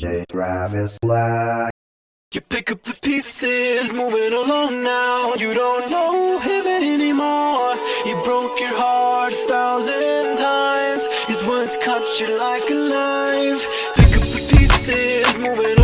DJ Travis Blac. You pick up the pieces, moving along now. You don't know him anymore. He broke your heart a thousand times. His words cut you like a knife. Pick up the pieces, moving along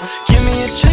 Give me a chance.